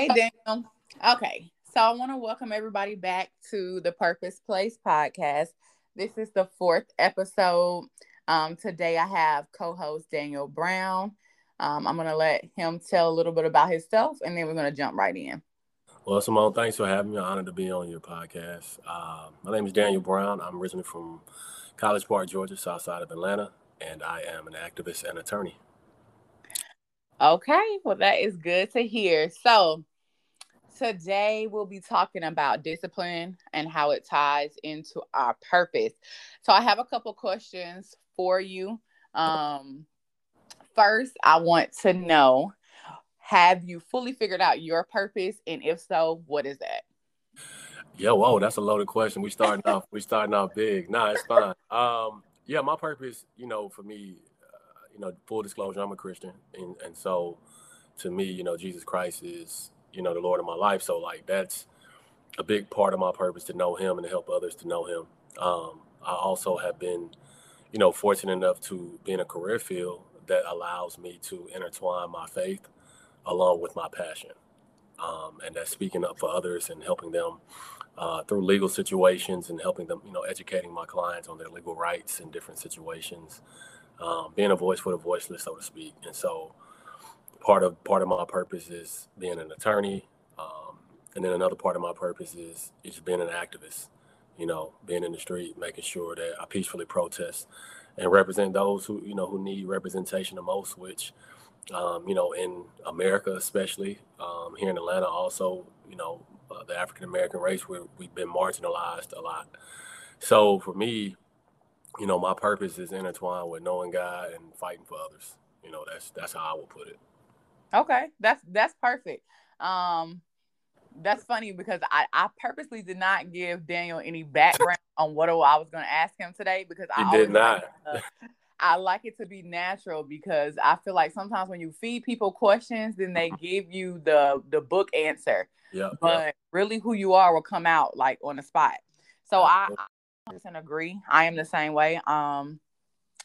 Hey, Daniel. Okay, so I want to welcome everybody back to the Purpose Place podcast. This is the fourth episode. Um, today I have co-host Daniel Brown. Um, I'm gonna let him tell a little bit about himself, and then we're gonna jump right in. Well, Simone, thanks for having me. I'm honored to be on your podcast. Uh, my name is Daniel Brown. I'm originally from College Park, Georgia, south side of Atlanta, and I am an activist and attorney. Okay, well, that is good to hear. So, today we'll be talking about discipline and how it ties into our purpose. So, I have a couple questions for you. Um, first, I want to know have you fully figured out your purpose? And if so, what is that? Yeah, whoa, that's a loaded question. We starting off, we starting off big. Nah, it's fine. Um, yeah, my purpose, you know, for me, you know, full disclosure, I'm a Christian, and and so to me, you know, Jesus Christ is, you know, the Lord of my life. So like that's a big part of my purpose to know Him and to help others to know Him. Um, I also have been, you know, fortunate enough to be in a career field that allows me to intertwine my faith along with my passion, um, and that's speaking up for others and helping them. Uh, through legal situations and helping them, you know, educating my clients on their legal rights in different situations, um, being a voice for the voiceless, so to speak. And so, part of part of my purpose is being an attorney, um, and then another part of my purpose is is being an activist. You know, being in the street, making sure that I peacefully protest and represent those who you know who need representation the most. Which, um, you know, in America, especially um, here in Atlanta, also, you know, uh, the African American race, we we've been marginalized a lot. So for me, you know, my purpose is intertwined with knowing God and fighting for others. You know, that's that's how I would put it. Okay, that's that's perfect. Um, that's funny because I, I purposely did not give Daniel any background on what I was going to ask him today because I did not. Like, I like it to be natural because I feel like sometimes when you feed people questions, then they give you the the book answer. Yeah. But yeah. really, who you are will come out like on the spot. So I, percent agree. I am the same way. Um,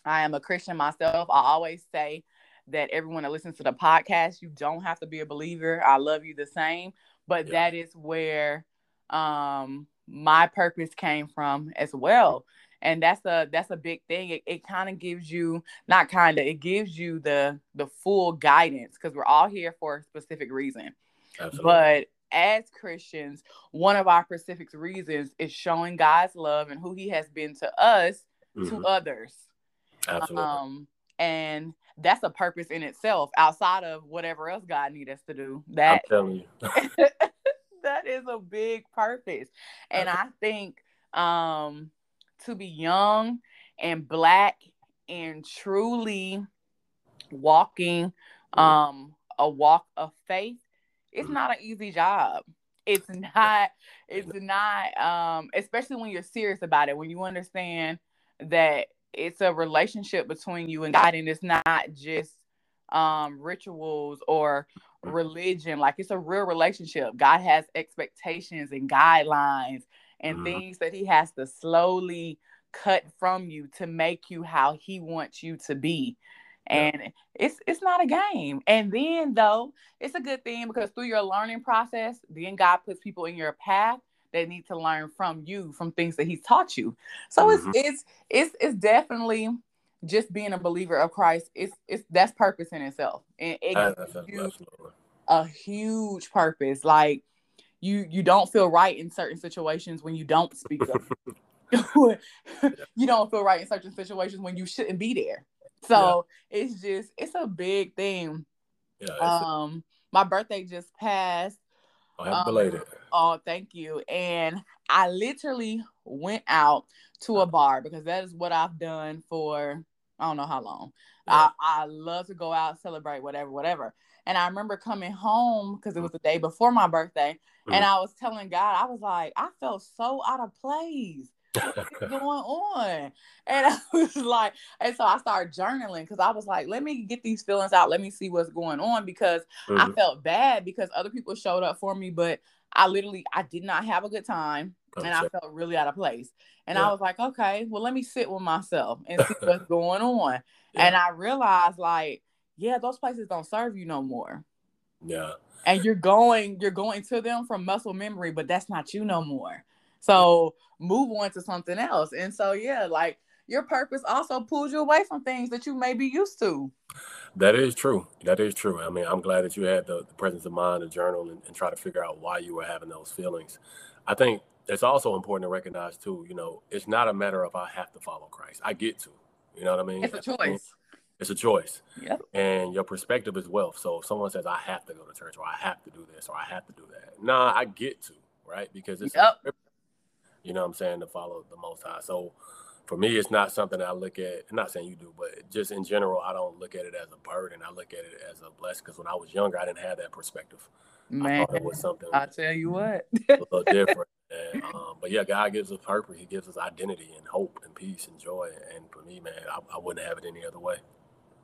I am a Christian myself. I always say that everyone that listens to the podcast, you don't have to be a believer. I love you the same, but yeah. that is where um my purpose came from as well. And that's a that's a big thing. It, it kind of gives you not kind of it gives you the the full guidance because we're all here for a specific reason. Absolutely. But as Christians, one of our specific reasons is showing God's love and who He has been to us mm-hmm. to others. Absolutely. Um, and that's a purpose in itself, outside of whatever else God needs us to do. That I'm telling you. that is a big purpose. And I think um to be young and black and truly walking mm-hmm. um a walk of faith it's not an easy job. It's not, it's not, um, especially when you're serious about it, when you understand that it's a relationship between you and God and it's not just um rituals or religion like it's a real relationship god has expectations and guidelines and mm-hmm. things that he has to slowly cut from you to make you how he wants you to be and yeah. it's it's not a game and then though it's a good thing because through your learning process then god puts people in your path that need to learn from you from things that he's taught you so mm-hmm. it's it's it's it's definitely just being a believer of christ it's it's that's purpose in itself and it gives you a huge purpose like you you don't feel right in certain situations when you don't speak up you don't feel right in certain situations when you shouldn't be there so yeah. it's just it's a big thing. Yeah. Um, my birthday just passed. Oh, happy belated. Um, oh, thank you. And I literally went out to a bar because that is what I've done for I don't know how long. Yeah. I, I love to go out, celebrate, whatever, whatever. And I remember coming home because it was the day before my birthday. Mm-hmm. And I was telling God, I was like, I felt so out of place going on? And I was like, and so I started journaling because I was like, let me get these feelings out. Let me see what's going on because mm-hmm. I felt bad because other people showed up for me, but I literally I did not have a good time and I felt really out of place. And yeah. I was like, okay, well, let me sit with myself and see what's going on. Yeah. And I realized like, yeah, those places don't serve you no more. Yeah. And you're going, you're going to them from muscle memory, but that's not you no more. So move on to something else. And so yeah, like your purpose also pulls you away from things that you may be used to. That is true. That is true. I mean, I'm glad that you had the, the presence of mind to journal and, and, try to figure out why you were having those feelings. I think it's also important to recognize too, you know, it's not a matter of I have to follow Christ. I get to. You know what I mean? It's a choice. It's a choice. Yep. And your perspective is wealth. So if someone says I have to go to church or I have to do this or I have to do that, nah, I get to, right? Because it's yep. You know what I'm saying, to follow the most high. So for me, it's not something I look at. I'm not saying you do, but just in general, I don't look at it as a burden. I look at it as a blessing because when I was younger, I didn't have that perspective. Man, I thought it was something. I tell you what, a little different. And, um, but yeah, God gives us purpose. He gives us identity and hope and peace and joy. And for me, man, I, I wouldn't have it any other way.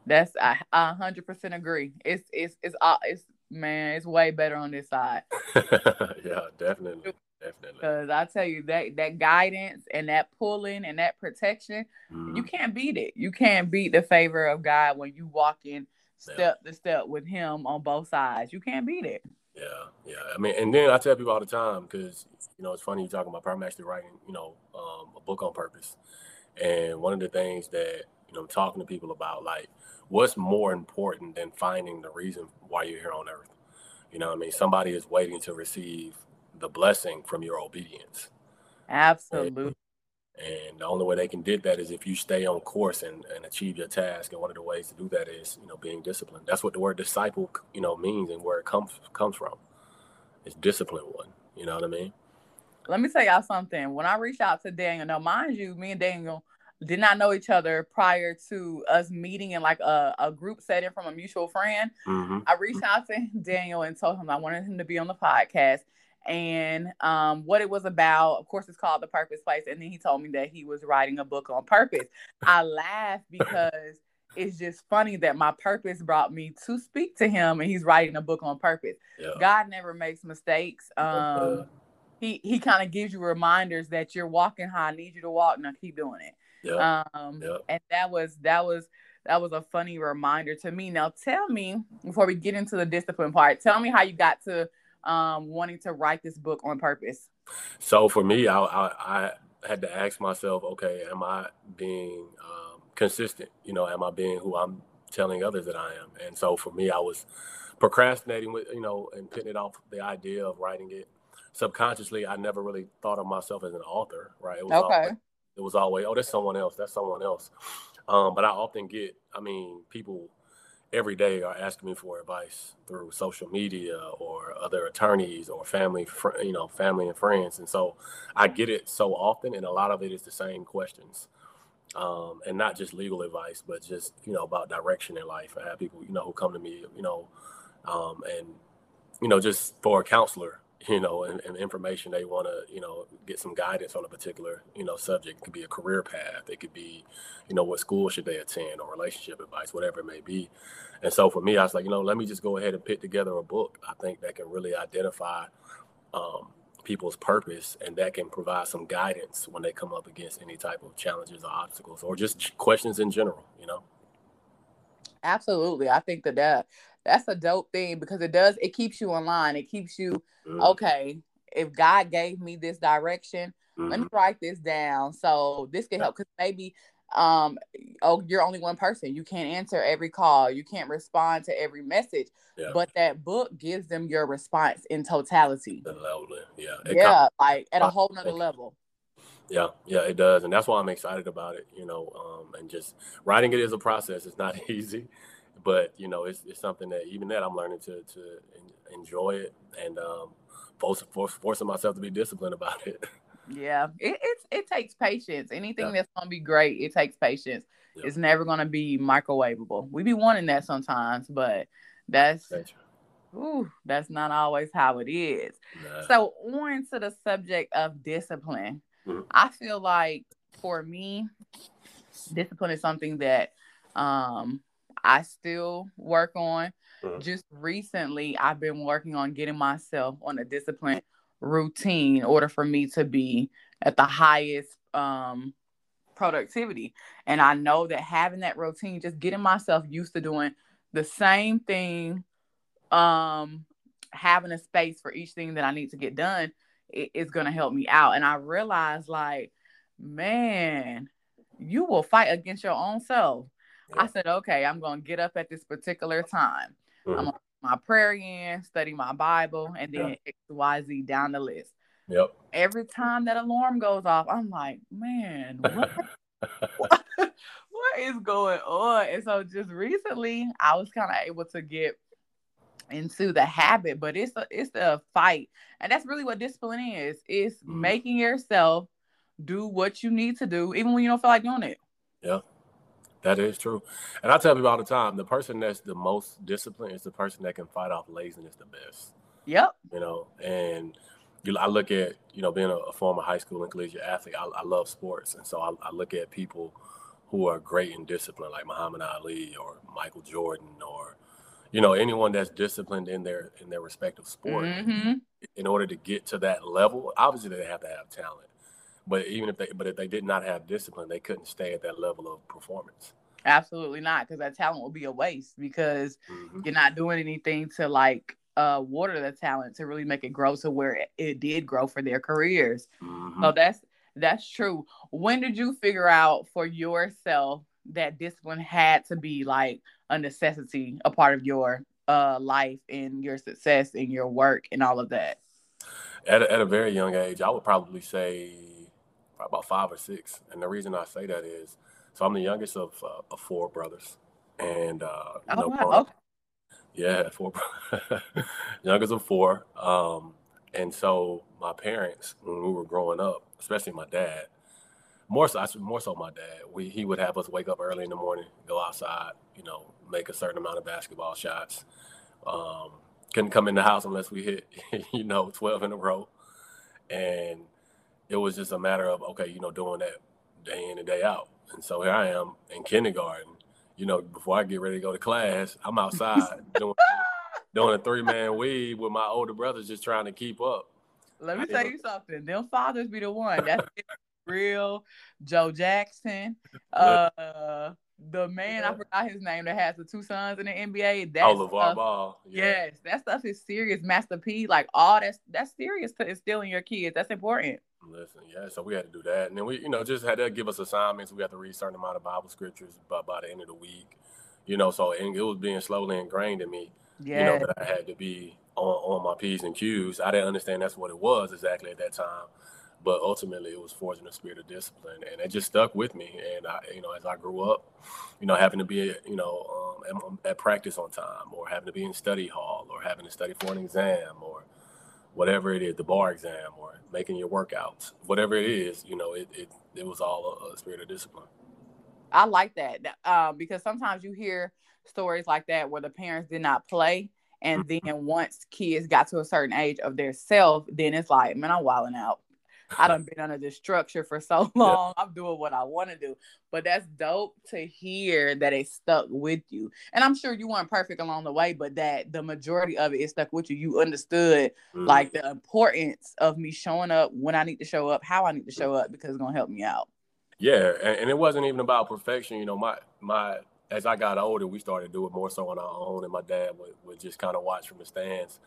That's I a hundred percent agree. It's it's it's uh, it's man, it's way better on this side. yeah, definitely. Definitely. Because I tell you that that guidance and that pulling and that protection, mm-hmm. you can't beat it. You can't beat the favor of God when you walk in step yeah. to step with Him on both sides. You can't beat it. Yeah, yeah. I mean, and then I tell people all the time because you know it's funny you're talking about. I'm actually writing, you know, um, a book on purpose, and one of the things that you know I'm talking to people about, like, what's more important than finding the reason why you're here on Earth? You know, I mean, somebody is waiting to receive the blessing from your obedience. Absolutely. And, and the only way they can did that is if you stay on course and, and achieve your task. And one of the ways to do that is, you know, being disciplined. That's what the word disciple, you know, means and where it comes comes from. It's discipline one. You know what I mean? Let me tell y'all something. When I reached out to Daniel, now mind you, me and Daniel did not know each other prior to us meeting in like a, a group setting from a mutual friend. Mm-hmm. I reached out to Daniel and told him I wanted him to be on the podcast and um, what it was about. Of course, it's called The Purpose Place. And then he told me that he was writing a book on purpose. I laughed because it's just funny that my purpose brought me to speak to him and he's writing a book on purpose. Yeah. God never makes mistakes. Um, he he kind of gives you reminders that you're walking how I need you to walk. Now keep doing it. Yeah. Um, yeah. and that was that was that was a funny reminder to me. Now tell me before we get into the discipline part, tell me how you got to um, wanting to write this book on purpose? So for me, I, I, I had to ask myself, okay, am I being um, consistent? You know, am I being who I'm telling others that I am? And so for me, I was procrastinating with, you know, and putting it off the idea of writing it. Subconsciously, I never really thought of myself as an author, right? It was okay. Always, it was always, oh, that's someone else. That's someone else. Um, but I often get, I mean, people every day are asking me for advice through social media or other attorneys or family, you know, family and friends. And so I get it so often, and a lot of it is the same questions, um, and not just legal advice, but just you know about direction in life. I have people, you know, who come to me, you know, um, and you know, just for a counselor, you know, and, and information they want to, you know, get some guidance on a particular, you know, subject. It could be a career path. It could be, you know, what school should they attend or relationship advice, whatever it may be. And so for me, I was like, you know, let me just go ahead and put together a book. I think that can really identify um, people's purpose and that can provide some guidance when they come up against any type of challenges or obstacles or just questions in general, you know? Absolutely. I think that, that that's a dope thing because it does, it keeps you in line. It keeps you, mm-hmm. okay, if God gave me this direction, mm-hmm. let me mm-hmm. write this down so this can help because maybe um oh you're only one person you can't answer every call you can't respond to every message yeah. but that book gives them your response in totality yeah it yeah like at a whole nother level yeah yeah it does and that's why i'm excited about it you know um and just writing it is a process it's not easy but you know it's, it's something that even that i'm learning to to enjoy it and um forcing, forcing myself to be disciplined about it Yeah, it it, it takes patience. Anything yeah. that's gonna be great, it takes patience. Yeah. It's never gonna be microwavable. We be wanting that sometimes, but that's ooh, that's not always how it is. Nah. So on to the subject of discipline. Mm-hmm. I feel like for me, discipline is something that um I still work on. Mm-hmm. Just recently, I've been working on getting myself on a discipline routine in order for me to be at the highest um, productivity. And I know that having that routine, just getting myself used to doing the same thing um having a space for each thing that I need to get done is going to help me out. And I realized, like, man, you will fight against your own self. Yeah. I said, okay, I'm going to get up at this particular time. Mm-hmm. I'm going to my prayer in, study my Bible, and then X, Y, Z down the list. Yep. Every time that alarm goes off, I'm like, man, what, what, what is going on? And so just recently, I was kind of able to get into the habit, but it's a it's a fight, and that's really what discipline is. It's mm. making yourself do what you need to do, even when you don't feel like doing it. Yeah, that is true. And I tell people all the time, the person that's the most disciplined is the person that can fight off laziness the best. Yep. You know, and you, I look at you know being a, a, former high school and collegiate athlete. I, I love sports, and so I, I look at people who are great in discipline, like Muhammad Ali or Michael Jordan or you know anyone that's disciplined in their in their respective sport mm-hmm. in order to get to that level obviously they have to have talent but even if they but if they did not have discipline they couldn't stay at that level of performance absolutely not because that talent will be a waste because mm-hmm. you're not doing anything to like uh water the talent to really make it grow to where it, it did grow for their careers mm-hmm. so that's that's true when did you figure out for yourself that discipline had to be like a necessity, a part of your uh, life and your success and your work and all of that? At a, at a very young age, I would probably say about five or six. And the reason I say that is, so I'm the youngest of, uh, of four brothers, and uh, oh, know, wow. okay. yeah, four youngest of four. Um, and so my parents, when we were growing up, especially my dad, more so, more so my dad. We he would have us wake up early in the morning, go outside, you know, make a certain amount of basketball shots. Um, couldn't come in the house unless we hit, you know, twelve in a row, and it was just a matter of okay, you know, doing that day in and day out. And so here I am in kindergarten. You know, before I get ready to go to class, I'm outside doing doing a three man weave with my older brothers, just trying to keep up. Let me tell you something. Them fathers be the one. That's real. Joe Jackson. Uh the man, yeah. I forgot his name that has the two sons in the NBA. That's oh, LaVar Ball. Yeah. Yes, that stuff is serious. Master P, like all that's that's serious to instilling your kids. That's important. Listen, yeah, so we had to do that. And then we, you know, just had to give us assignments. We had to read a certain amount of Bible scriptures by, by the end of the week. You know, so and it was being slowly ingrained in me. Yeah. You know, that I had to be on, on my P's and Q's. I didn't understand that's what it was exactly at that time but ultimately it was forging a spirit of discipline and it just stuck with me and i you know as i grew up you know having to be you know um, at, at, practice on time or having to be in study hall or having to study for an exam or whatever it is the bar exam or making your workouts whatever it is you know it, it, it was all a, a spirit of discipline i like that uh, because sometimes you hear stories like that where the parents did not play and mm-hmm. then once kids got to a certain age of their self, then it's like, man, I'm wilding out. I done been under this structure for so long. Yeah. I'm doing what I want to do. But that's dope to hear that it stuck with you. And I'm sure you weren't perfect along the way, but that the majority of it is stuck with you. You understood mm. like the importance of me showing up when I need to show up, how I need to show up because it's gonna help me out. Yeah, and, and it wasn't even about perfection. You know, my my as I got older, we started to do it more so on our own, and my dad would, would just kind of watch from the stands.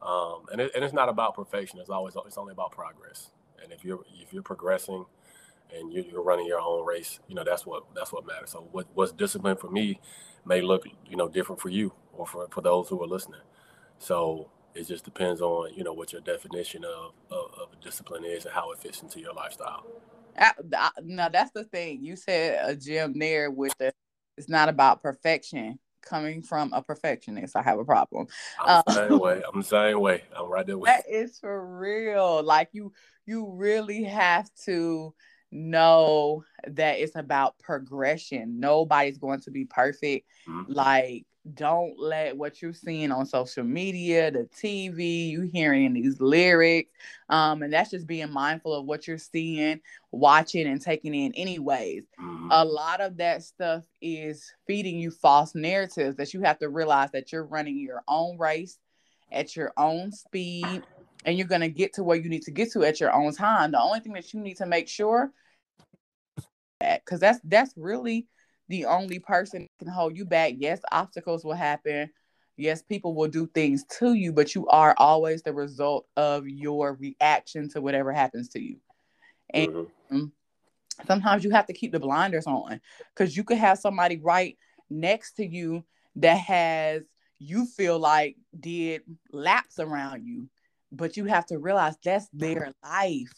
Um, and, it, and it's not about perfection. It's always it's only about progress. And if you're if you're progressing and you're, you're running your own race, you know that's what that's what matters. So what what's discipline for me may look you know different for you or for, for those who are listening. So it just depends on you know what your definition of, of, of discipline is and how it fits into your lifestyle. Now that's the thing you said a gym there with the it's not about perfection coming from a perfectionist, I have a problem. I'm the same um, way. I'm the same way. I'm right there with That is for real. Like you you really have to know that it's about progression. Nobody's going to be perfect. Mm-hmm. Like, don't let what you're seeing on social media, the TV, you hearing these lyrics, um, and that's just being mindful of what you're seeing, watching, and taking in. Anyways, mm-hmm. a lot of that stuff is feeding you false narratives that you have to realize that you're running your own race at your own speed and you're going to get to where you need to get to at your own time. The only thing that you need to make sure that because that's that's really the only person can hold you back. Yes, obstacles will happen. yes, people will do things to you, but you are always the result of your reaction to whatever happens to you. And mm-hmm. sometimes you have to keep the blinders on because you could have somebody right next to you that has you feel like did laps around you, but you have to realize that's their life.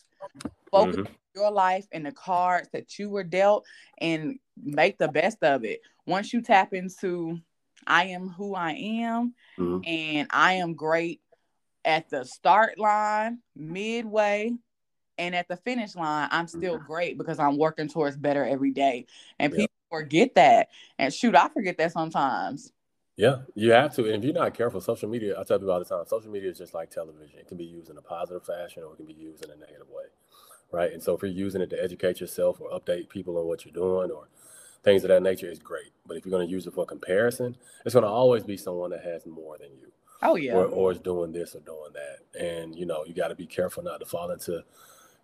Focus mm-hmm. your life and the cards that you were dealt and make the best of it. Once you tap into I am who I am mm-hmm. and I am great at the start line, midway, and at the finish line, I'm still mm-hmm. great because I'm working towards better every day. And people forget that. And shoot, I forget that sometimes. Yeah, you have to. And if you're not careful, social media, I tell people all the time, social media is just like television. It can be used in a positive fashion or it can be used in a negative way. Right. And so if you're using it to educate yourself or update people on what you're doing or things of that nature, is great. But if you're going to use it for comparison, it's going to always be someone that has more than you. Oh, yeah. Or, or is doing this or doing that. And, you know, you got to be careful not to fall into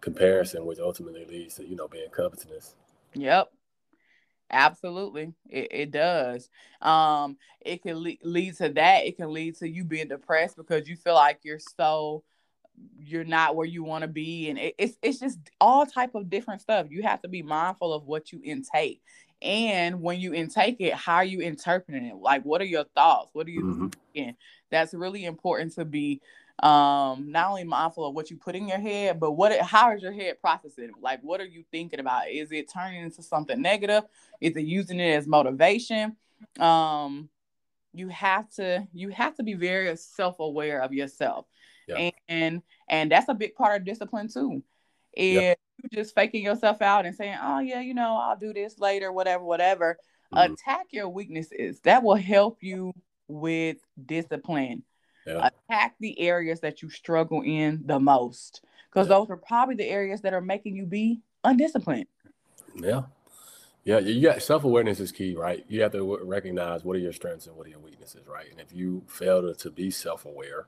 comparison, which ultimately leads to, you know, being covetousness. Yep. Absolutely, it, it does. Um, it can le- lead to that. It can lead to you being depressed because you feel like you're so you're not where you want to be, and it, it's it's just all type of different stuff. You have to be mindful of what you intake, and when you intake it, how are you interpreting it? Like, what are your thoughts? What are you mm-hmm. thinking? That's really important to be um not only mindful of what you put in your head but what it how is your head processing like what are you thinking about? Is it turning into something negative? Is it using it as motivation? Um you have to you have to be very self-aware of yourself. Yeah. and and that's a big part of discipline too if yeah. you just faking yourself out and saying oh yeah you know i'll do this later whatever whatever. Mm-hmm. attack your weaknesses. That will help you with discipline yeah. attack the areas that you struggle in the most. Because yeah. those are probably the areas that are making you be undisciplined. Yeah. Yeah you got self-awareness is key right? You have to recognize what are your strengths and what are your weaknesses right? And if you fail to, to be self-aware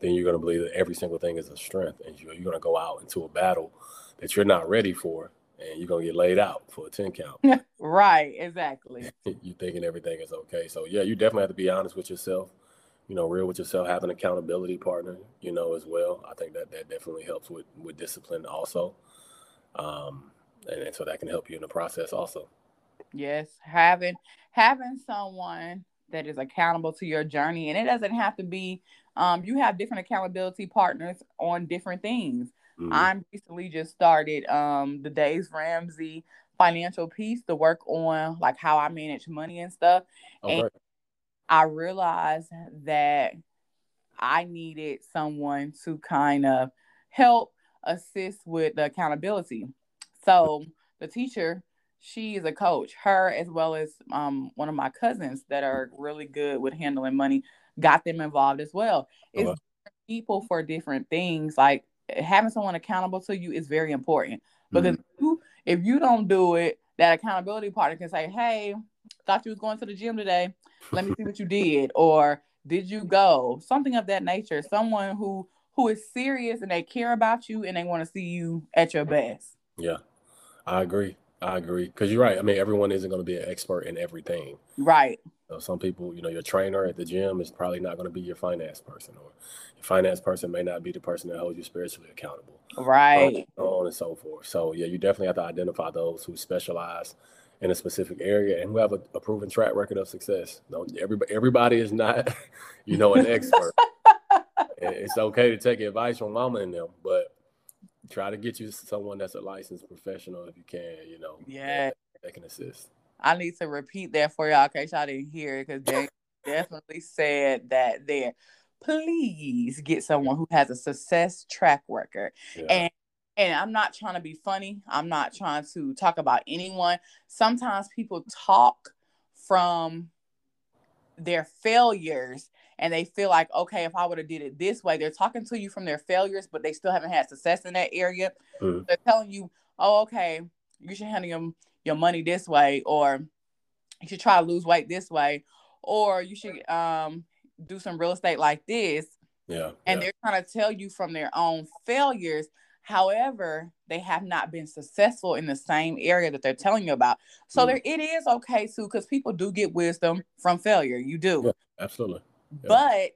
then you're going to believe that every single thing is a strength and you're, you're going to go out into a battle that you're not ready for and you're going to get laid out for a 10 count. Right exactly. You thinking everything is okay. So yeah you definitely have to be honest with yourself you know, real with yourself, have an accountability partner, you know, as well. I think that that definitely helps with with discipline also, um, and, and so that can help you in the process also. Yes, having having someone that is accountable to your journey, and it doesn't have to be. Um, you have different accountability partners on different things. Mm-hmm. I'm recently just started um, the Dave Ramsey financial peace to work on like how I manage money and stuff. Okay. And I realized that I needed someone to kind of help assist with the accountability. So the teacher, she is a coach. Her as well as um, one of my cousins that are really good with handling money got them involved as well. It's people for different things. Like having someone accountable to you is very important because mm-hmm. you, if you don't do it, that accountability partner can say, "Hey, thought you was going to the gym today. Let me see what you did. Or did you go? Something of that nature. Someone who who is serious and they care about you and they want to see you at your best. Yeah. I agree. I agree. Because you're right. I mean, everyone isn't going to be an expert in everything. Right. So some people, you know, your trainer at the gym is probably not going to be your finance person, or your finance person may not be the person that holds you spiritually accountable. Right. On and so forth. So yeah, you definitely have to identify those who specialize in a specific area and who have a, a proven track record of success. No, everybody, everybody is not, you know, an expert. it's okay to take advice from mama and them, but try to get you someone that's a licensed professional if you can, you know. Yeah. That, can assist. I need to repeat that for y'all in case y'all didn't hear it because they definitely said that there. Please get someone who has a success track record. Yeah. And and I'm not trying to be funny. I'm not trying to talk about anyone. Sometimes people talk from their failures and they feel like, okay, if I would have did it this way, they're talking to you from their failures, but they still haven't had success in that area. Mm. They're telling you, oh, okay, you should handle your, your money this way, or you should try to lose weight this way, or you should um, do some real estate like this. Yeah. And yeah. they're trying to tell you from their own failures However, they have not been successful in the same area that they're telling you about. So mm. there, it is okay too, because people do get wisdom from failure. You do. Yeah, absolutely. yeah. but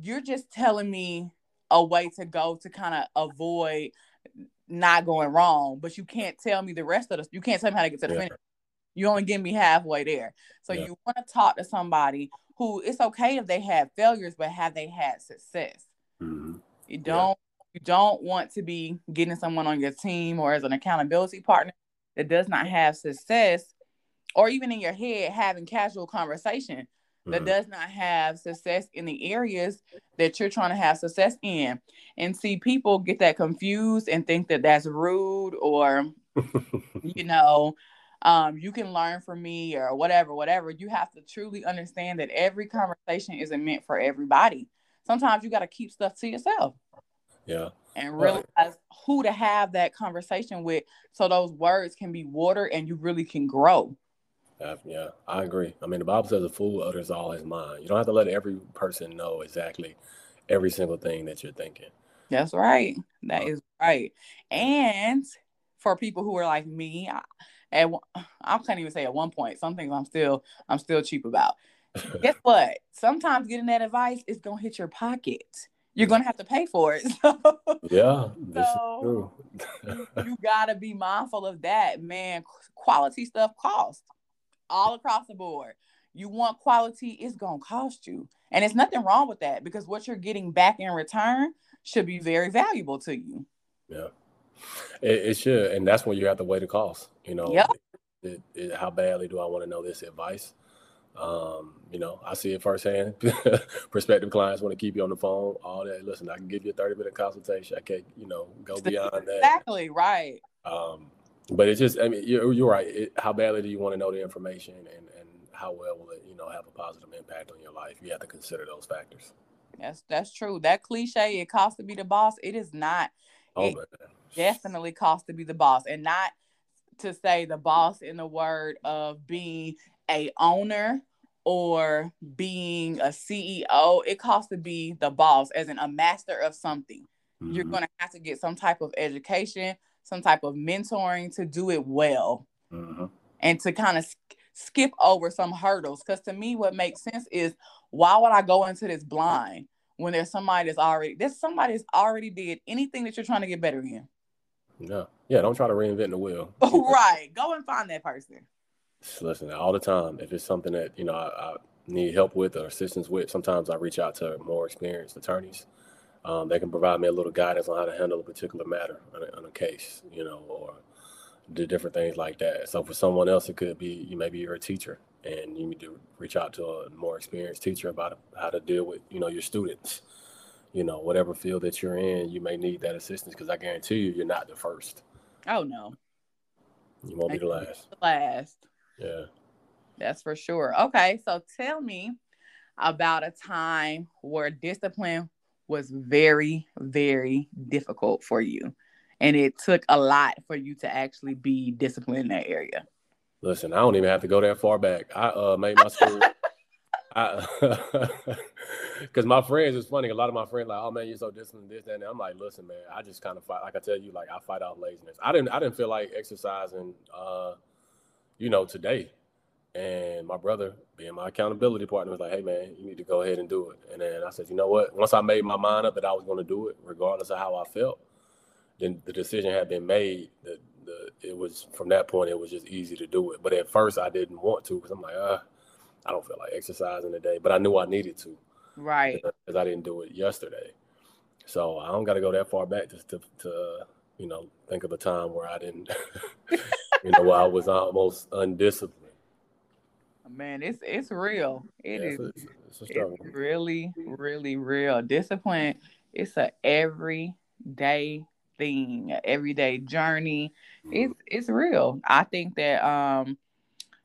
you're just telling me a way to go to kind of avoid not going wrong, but you can't tell me the rest of the you can't tell me how to get to the yeah. finish. You only get me halfway there. So yeah. you want to talk to somebody who it's okay if they have failures, but have they had success? Mm-hmm. You don't. You don't want to be getting someone on your team or as an accountability partner that does not have success, or even in your head having casual conversation that mm-hmm. does not have success in the areas that you're trying to have success in. And see, people get that confused and think that that's rude or, you know, um, you can learn from me or whatever, whatever. You have to truly understand that every conversation isn't meant for everybody. Sometimes you got to keep stuff to yourself. Yeah. And realize who to have that conversation with so those words can be water and you really can grow. Yeah, I agree. I mean, the Bible says a fool utters all his mind. You don't have to let every person know exactly every single thing that you're thinking. That's right. That uh, right. And for people who are like me, I, at I can't even say at one point. Some things I'm still I'm still cheap about. Guess what? Sometimes getting that advice is gonna hit your pocket. You're gonna have to pay for it. So, yeah, this so is true. you, you gotta be mindful of that, man. Quality stuff costs all across the board. You want quality, it's gonna cost you. And it's nothing wrong with that because what you're getting back in return should be very valuable to you. Yeah. It, it should, and that's when you have to weigh the cost. You know, yep. It, it, how badly do I want to know this advice? Um, you know, I see it firsthand. Prospective clients want to keep you on the phone, all that. Listen, I can give you a 30 minute consultation. I can't, you know, go beyond that. Exactly, right. Um, but it's just, I mean, you're, you're right. It, how badly do you want to know the information and, and how well will it, you know, have a positive impact on your life? You have to consider those factors. That's that's true. That cliche, it costs to be the boss. It is not. Oh, it definitely costs to be the boss, and not to say the boss in the word of being a owner or being a CEO. It costs to be the boss, as in a master of something. Mm-hmm. You're going to have to get some type of education, some type of mentoring to do it well, mm-hmm. and to kind of skip over some hurdles. Because to me, what makes sense is why would I go into this blind when there's somebody that's already there's somebody that's already did anything that you're trying to get better in? Yeah, yeah. Don't try to reinvent the wheel. right. Go and find that person. Listen, all the time. If it's something that you know I, I need help with or assistance with, sometimes I reach out to more experienced attorneys. Um, they can provide me a little guidance on how to handle a particular matter on a, on a case, you know, or do different things like that. So for someone else, it could be you maybe you're a teacher and you need to reach out to a more experienced teacher about how to deal with you know your students. You know, whatever field that you're in, you may need that assistance because I guarantee you, you're not the first. Oh no, you won't I be the last. The last. Yeah, that's for sure. Okay, so tell me about a time where discipline was very, very difficult for you and it took a lot for you to actually be disciplined in that area. Listen, I don't even have to go that far back. I uh, made my school. because my friends, it's funny. A lot of my friends like, oh man, you're so disciplined, this, that, and I'm like, listen, man, I just kind of fight. Like I tell you, like I fight out laziness. I didn't, I didn't feel like exercising, uh, you know, today. And my brother, being my accountability partner, was like, hey man, you need to go ahead and do it. And then I said, you know what? Once I made my mind up that I was going to do it, regardless of how I felt, then the decision had been made. The, the it was from that point it was just easy to do it. But at first I didn't want to because I'm like, uh, I don't feel like exercising today. But I knew I needed to, right? Because I didn't do it yesterday. So I don't got to go that far back just to, to uh, you know think of a time where I didn't, you know, I was almost undisciplined. Man, it's it's real. It yeah, is. It's, it's, it's really, really real. Discipline. It's a everyday thing, everyday journey. It's it's real. I think that um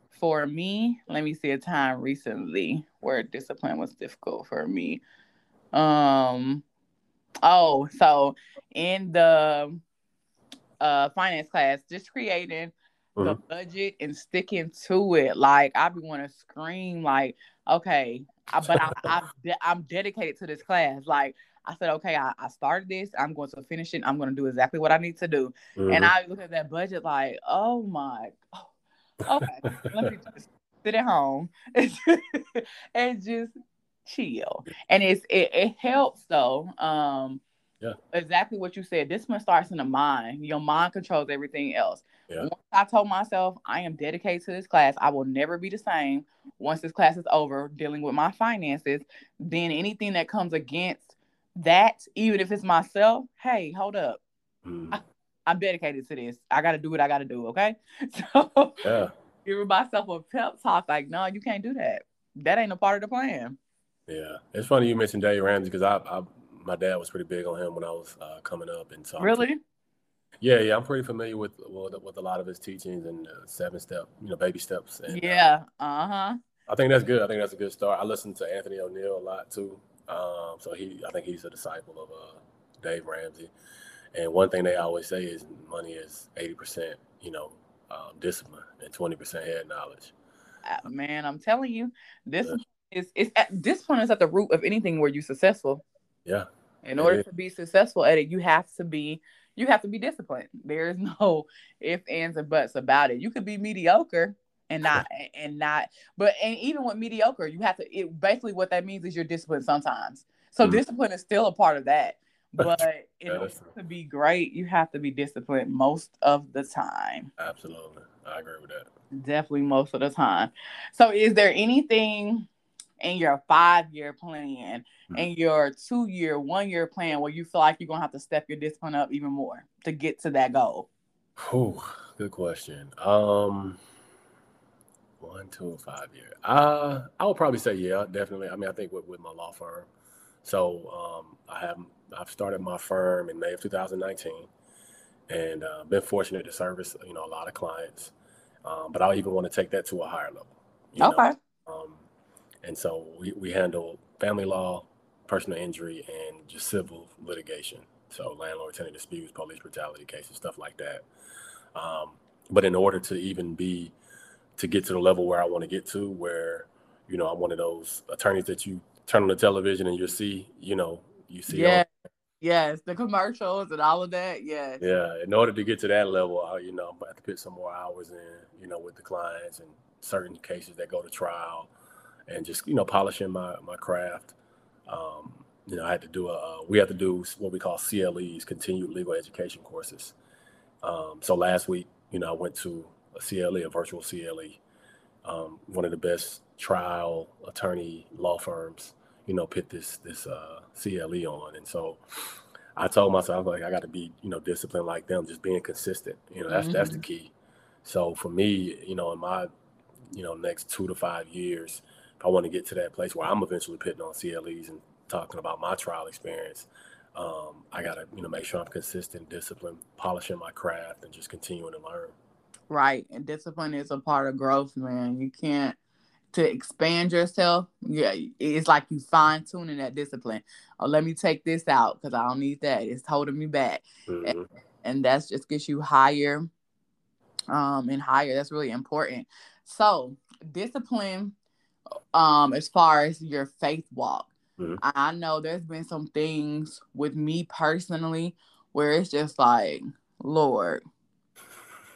for me, let me see a time recently where discipline was difficult for me. Um oh, so in the uh finance class, just creating mm-hmm. the budget and sticking to it. Like I be want to scream like, okay, I, but I, I I'm dedicated to this class. Like I said, okay, I, I started this. I'm going to finish it. I'm going to do exactly what I need to do. Mm-hmm. And I look at that budget like, oh my, oh, okay, let me just sit at home and just chill. And it's it, it helps though. Um yeah. Exactly what you said. Discipline starts in the mind. Your mind controls everything else. Yeah. Once I told myself I am dedicated to this class, I will never be the same once this class is over dealing with my finances. Then anything that comes against that, even if it's myself, hey, hold up. Mm. I, I'm dedicated to this. I got to do what I got to do. Okay. So, Yeah. giving myself a pep talk like, no, you can't do that. That ain't a part of the plan. Yeah. It's funny you mentioned Dave Ramsey because I, I my dad was pretty big on him when I was uh, coming up, and so I'm Really? yeah, yeah, I'm pretty familiar with with, with a lot of his teachings and uh, seven step, you know, baby steps. And, uh, Yeah. Uh huh. I think that's good. I think that's a good start. I listen to Anthony ONeal a lot too. Um, so he, I think he's a disciple of uh, Dave Ramsey. And one thing they always say is money is eighty percent, you know, um, discipline and twenty percent head knowledge. Uh, Man, I'm telling you, this is is at, discipline is at the root of anything where you're successful. Yeah, In order is. to be successful at it, you have to be you have to be disciplined. There is no ifs, ands, and buts about it. You could be mediocre and not and not, but and even with mediocre, you have to. It basically what that means is you're disciplined sometimes. So Mhm. discipline is still a part of that. But in Yeah, order to be great, you have to be disciplined most of the time. absolutely. I agree with that. Definitely most of the time. So, is there anything in your five year plan Mhm. and your two year, one year plan where you feel like you're going to have to step your discipline up even more to get to that goal? Whew, good question. Um, one, two, and five year. Uh, I would probably say yeah, definitely. I mean, I think with, with my law firm. So um, I have I've started my firm in May of 2019, and uh, been fortunate to service you know a lot of clients. Um, but I even want to take that to a higher level. Okay. Um, and so we, we handle family law, personal injury, and just civil litigation. So landlord tenant disputes, police brutality cases, stuff like that. Um, but in order to even be to get to the level where I want to get to, where you know I'm one of those attorneys that you turn on the television and you see, you know, you see. Yeah. Yes. The commercials and all of that. Yes. Yeah, in order to get to that level, I, you know, I have to put some more hours in, you know, with the clients and certain cases that go to trial, and just you know polishing my my craft. Um, you know, I had to do a uh, we had to do what we call CLEs, continued legal education courses. Um, so last week, you know, I went to a CLE, a virtual CLE, um, one of the best trial attorney law firms, you know, put this this uh, CLE on, and so I told myself like I got to be you know disciplined like them, just being consistent. You know, that's that's the key. So for me, you know, in my you know next two to five years, I want to get to that place where I'm eventually putting on CLEs and talking about my trial experience, um, I got to you know make sure I'm consistent, disciplined, polishing my craft, and just continuing to learn. Right. And discipline is a part of growth, man. You can't to expand yourself. Yeah, it's like you fine tuning that discipline. Oh, let me take this out because I don't need that. It's holding me back. Mhm. and that's just gets you higher um and higher that's really important so discipline um as far as your faith walk Mhm. i know there's been some things with me personally where it's just like lord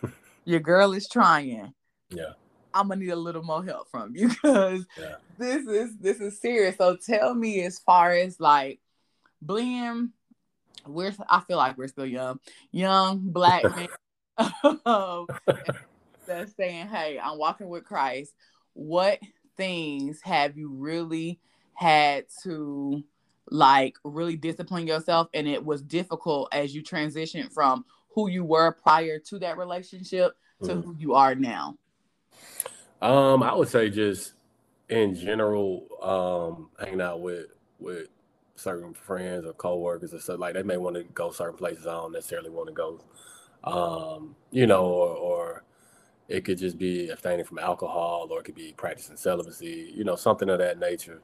your girl is trying Yeah. i'm gonna need a little more help from you because Yeah. this is this is serious so tell me as far as like being we're I feel like we're still young, young black man um, that's saying, "Hey, I'm walking with Christ." What things have you really had to like really discipline yourself, and it was difficult as you transitioned from who you were prior to that relationship to Mhm. who you are now? Um, I would say just in general, um, hanging out with with certain friends or coworkers or stuff like they may want to go certain places I don't necessarily want to go. Um, you know, or, or it could just be abstaining from alcohol, or it could be practicing celibacy, you know, something of that nature.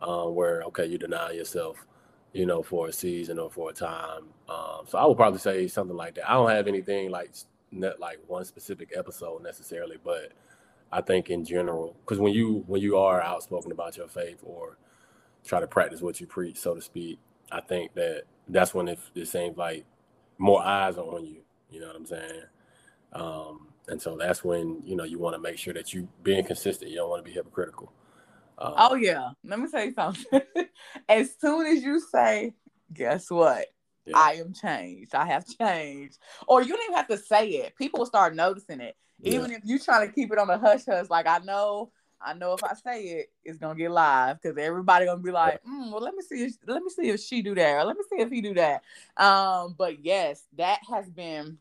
Um, where okay, you deny yourself, you know, for a season or for a time. Um, so I would probably say something like that. I don't have anything like net like one specific episode necessarily, but I think in general, because when you when you are outspoken about your faith or try to practice what you preach, so to speak, I think that that's when it, it seems like more eyes are on you. You know what I'm saying? Um, and so that's when you know you want to make sure that you being consistent. You don't want to be hypocritical. Uh, oh yeah, let me tell you something. as soon as you say, "Guess what? Yeah. I am changed. I have changed," or you don't even have to say it. People will start noticing it, yeah. even if you trying to keep it on the hush hush. Like I know, I know if I say it, it's gonna get live because everybody gonna be like, mm, "Well, let me see. If, let me see if she do that, or let me see if he do that." Um, but yes, that has been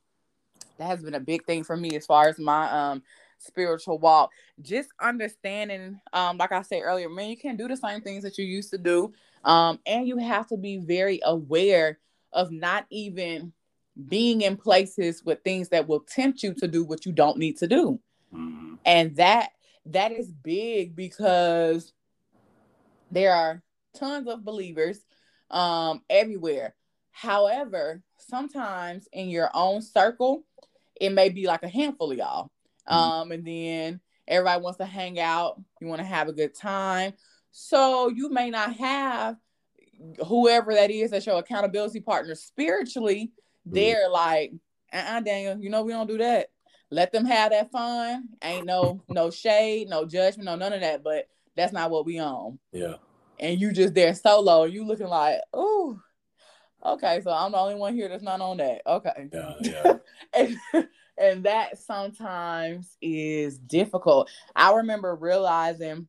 that has been a big thing for me as far as my um spiritual walk. Just understanding, um, like I said earlier, man, you can't do the same things that you used to do. Um, and you have to be very aware of not even being in places with things that will tempt you to do what you don't need to do. Mm-hmm. And that that is big because there are tons of believers um everywhere. However, sometimes in your own circle, it may be like a handful of y'all. Mm-hmm. Um, and then everybody wants to hang out, you want to have a good time. So you may not have whoever that is that's your accountability partner spiritually. Mm-hmm. They're like, uh-uh, Daniel, you know we don't do that. Let them have that fun. Ain't no no shade, no judgment, no none of that. But that's not what we own. Yeah. And you just there solo, you looking like, oh, okay. So I'm the only one here that's not on that. Okay. Yeah, yeah. and, and that sometimes is difficult. I remember realizing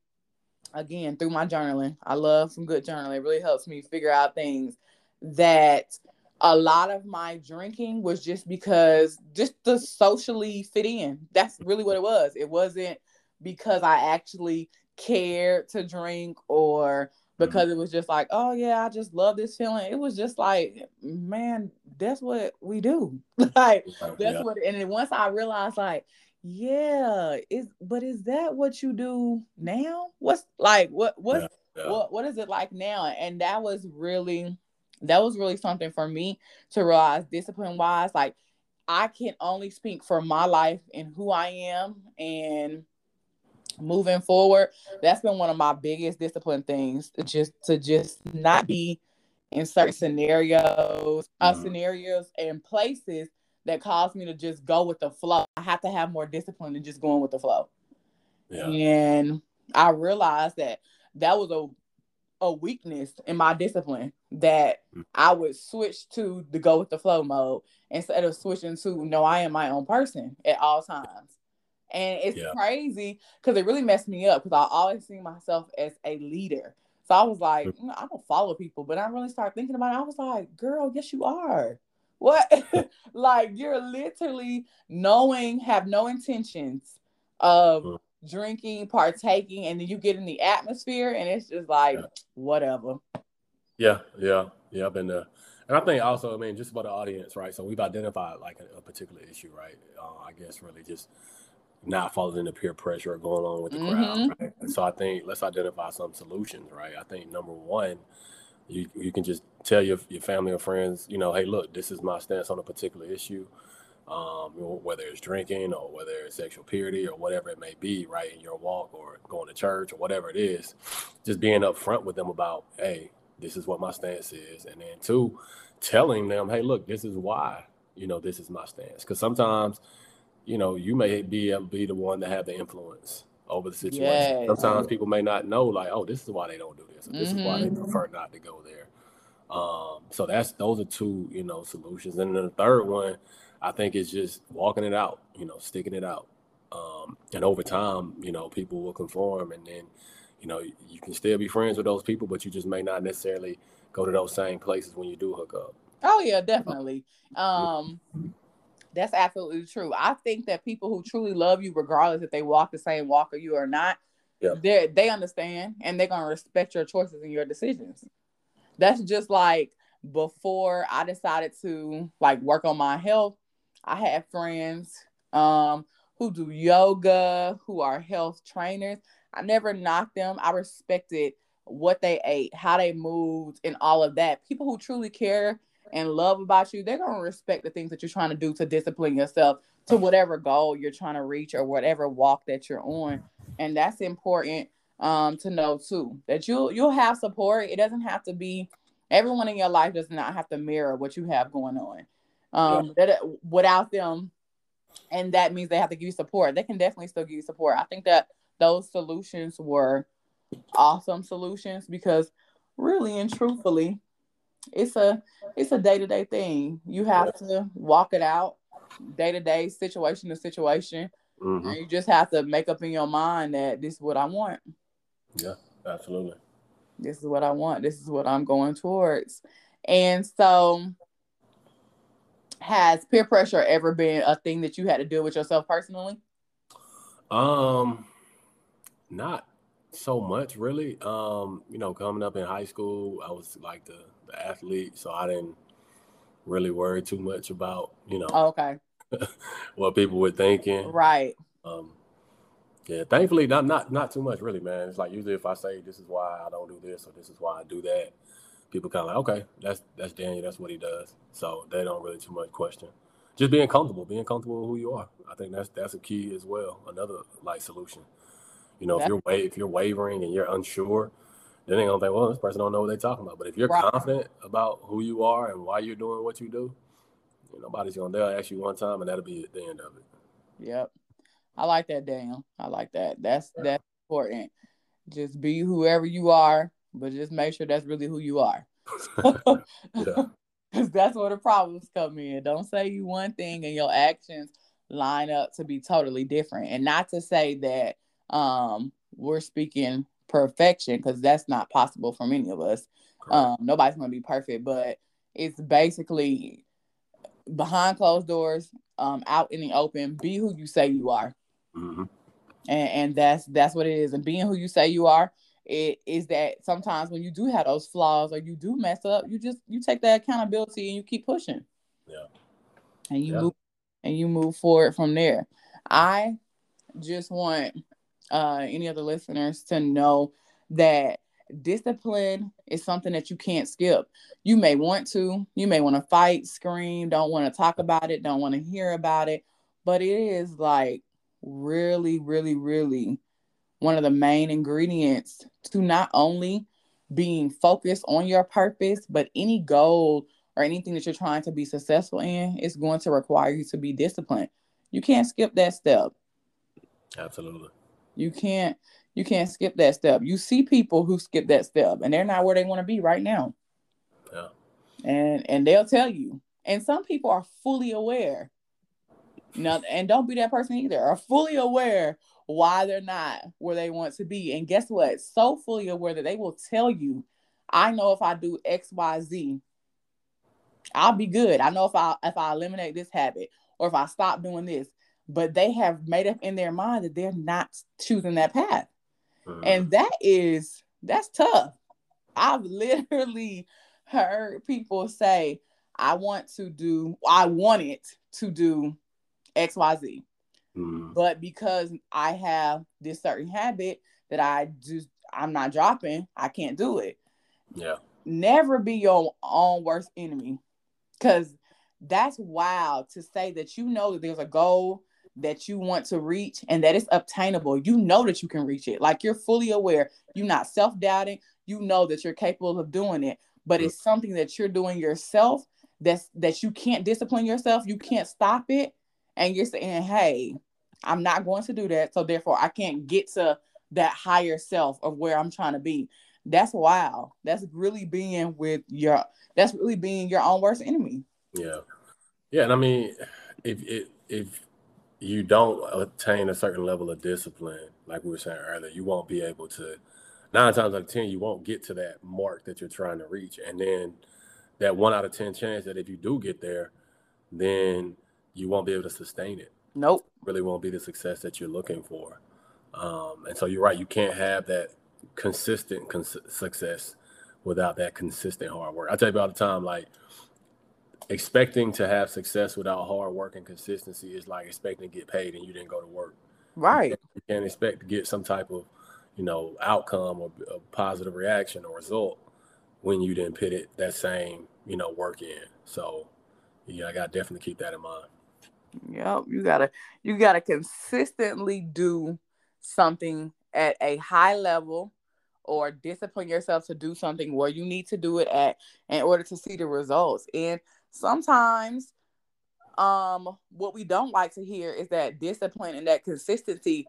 again through my journaling. I love some good journaling. It really helps me figure out things that a lot of my drinking was just because just to socially fit in. That's really what it was. It wasn't because I actually cared to drink or because mm-hmm. it was just like, oh yeah, I just love this feeling. It was just like, man, that's what we do. like that's yeah. what and then once I realized like, yeah, is but is that what you do now? What's like what what's yeah. Yeah. what what is it like now? And that was really that was really something for me to realize discipline wise, like I can only speak for my life and who I am and moving forward that's been one of my biggest discipline things just to just not be in certain scenarios uh, mm-hmm. scenarios and places that cause me to just go with the flow i have to have more discipline than just going with the flow yeah. and i realized that that was a a weakness in my discipline that mm-hmm. I would switch to the go with the flow mode instead of switching to no, I am my own person at all times. And it's yeah. crazy because it really messed me up because I always see myself as a leader. So I was like, mm. I don't follow people, but I really started thinking about it. I was like, girl, yes, you are. What? like you're literally knowing, have no intentions of mm. drinking, partaking, and then you get in the atmosphere and it's just like, yeah. whatever. Yeah, yeah, yeah. I've been there. And I think also, I mean, just about the audience, right? So we've identified like a, a particular issue, right? Uh, I guess really just not falling into peer pressure or going along with the mm-hmm. crowd. Right? So I think let's identify some solutions, right? I think number one, you you can just tell your your family or friends, you know, hey, look, this is my stance on a particular issue. Um, whether it's drinking or whether it's sexual purity or whatever it may be, right, in your walk or going to church or whatever it is, just being upfront with them about, hey, this is what my stance is, and then two, telling them, hey, look, this is why, you know, this is my stance, because sometimes you know, you may be be the one to have the influence over the situation. Yes. Sometimes people may not know, like, oh, this is why they don't do this, or this mm-hmm. is why they mm-hmm. prefer not to go there. Um, so that's those are two, you know, solutions. And then the third one, I think, is just walking it out, you know, sticking it out. Um, and over time, you know, people will conform, and then, you know, you can still be friends with those people, but you just may not necessarily go to those same places when you do hook up. Oh yeah, definitely. Um, that's absolutely true. I think that people who truly love you, regardless if they walk the same walk or you or not, yeah. they they understand and they're gonna respect your choices and your decisions. That's just like before I decided to like work on my health. I had friends um who do yoga, who are health trainers. I never knocked them. I respected what they ate, how they moved, and all of that. People who truly care and love about you, they're going to respect the things that you're trying to do to discipline yourself to whatever goal you're trying to reach or whatever walk that you're on. And that's important um, to know too that you'll you'll have support. It doesn't have to be everyone in your life does not have to mirror what you have going on. Um, yeah. that without them, and that means they have to give you support. They can definitely still give you support. I think that those solutions were awesome solutions because really and truthfully, it's a it's a day-to-day thing. You have to walk it out day to day, situation to situation. Mm-hmm. And you just have to make up in your mind that this is what I want. Yeah, absolutely. This is what I want. This is what I'm going towards. And so, has peer pressure ever been a thing that you had to deal with yourself personally? Um, not so much really. Um, you know, coming up in high school, I was like the, the athlete, so I didn't really worry too much about, you know, oh, okay. what people were thinking. Right. Um, yeah, thankfully not not not too much really, man. It's like usually if I say this is why I don't do this or this is why I do that, people kind of like, okay, that's that's Daniel, that's what he does. So they don't really too much question. Just being comfortable, being comfortable with who you are. I think that's that's a key as well. Another like solution. You know, if you're if you're wavering and you're unsure, then they gonna think, well, this person don't know what they're talking about. But if you're right. confident about who you are and why you're doing what you do, nobody's gonna they'll ask you one time and that'll be the end of it. Yep. I like that, Daniel. I like that. That's yeah. that's important. Just be whoever you are, but just make sure that's really who you are. yeah. Cause that's where the problems come in. Don't say you one thing and your actions line up to be totally different. And not to say that um we're speaking perfection because that's not possible for many of us. Um, nobody's gonna be perfect, but it's basically behind closed doors, um, out in the open. Be who you say you are, mm-hmm. and, and that's that's what it is. And being who you say you are, it is that sometimes when you do have those flaws or you do mess up, you just you take that accountability and you keep pushing. Yeah, and you yeah. move and you move forward from there. I just want uh, any of the listeners to know that discipline is something that you can't skip. You may want to, you may want to fight, scream, don't want to talk about it, don't want to hear about it, but it is like really, really, really one of the main ingredients to not only being focused on your purpose, but any goal or anything that you're trying to be successful in is going to require you to be disciplined. You can't skip that step. Absolutely. You can't you can't skip that step. You see people who skip that step and they're not where they want to be right now. Yeah. And and they'll tell you. And some people are fully aware. Now, and don't be that person either. Are fully aware why they're not where they want to be. And guess what? So fully aware that they will tell you, I know if I do X, Y, Z, I'll be good. I know if I if I eliminate this habit or if I stop doing this, but they have made up in their mind that they're not choosing that path. Mm-hmm. And that is that's tough. I've literally heard people say, I want to do, I wanted to do XYZ. Mm-hmm. But because I have this certain habit that I just I'm not dropping, I can't do it. Yeah. Never be your own worst enemy. Cause that's wild to say that you know that there's a goal that you want to reach and that it's obtainable. You know that you can reach it. Like you're fully aware. You're not self doubting. You know that you're capable of doing it, but it's something that you're doing yourself that's that you can't discipline yourself. You can't stop it. And you're saying, hey, I'm not going to do that. So therefore, I can't get to that higher self of where I'm trying to be. That's wow. That's really being with your that's really being your own worst enemy. Yeah. Yeah. And I mean, if if if you don't attain a certain level of discipline, like we were saying earlier, you won't be able to. Nine times out of ten, you won't get to that mark that you're trying to reach, and then that one out of ten chance that if you do get there, then you won't be able to sustain it. Nope. Really won't be the success that you're looking for. Um, and so you're right. You can't have that consistent cons- success without that consistent hard work. I tell you all the time, like expecting to have success without hard work and consistency is like expecting to get paid and you didn't go to work. Right. You can't, expect to get some type of, you know, outcome or a positive reaction or result when you didn't put it that same, you know, work in. So, yeah, I got to definitely keep that in mind. Yep, you gotta you gotta consistently do something at a high level or discipline yourself to do something where you need to do it at in order to see the results. And sometimes um what we don't like to hear is that discipline and that consistency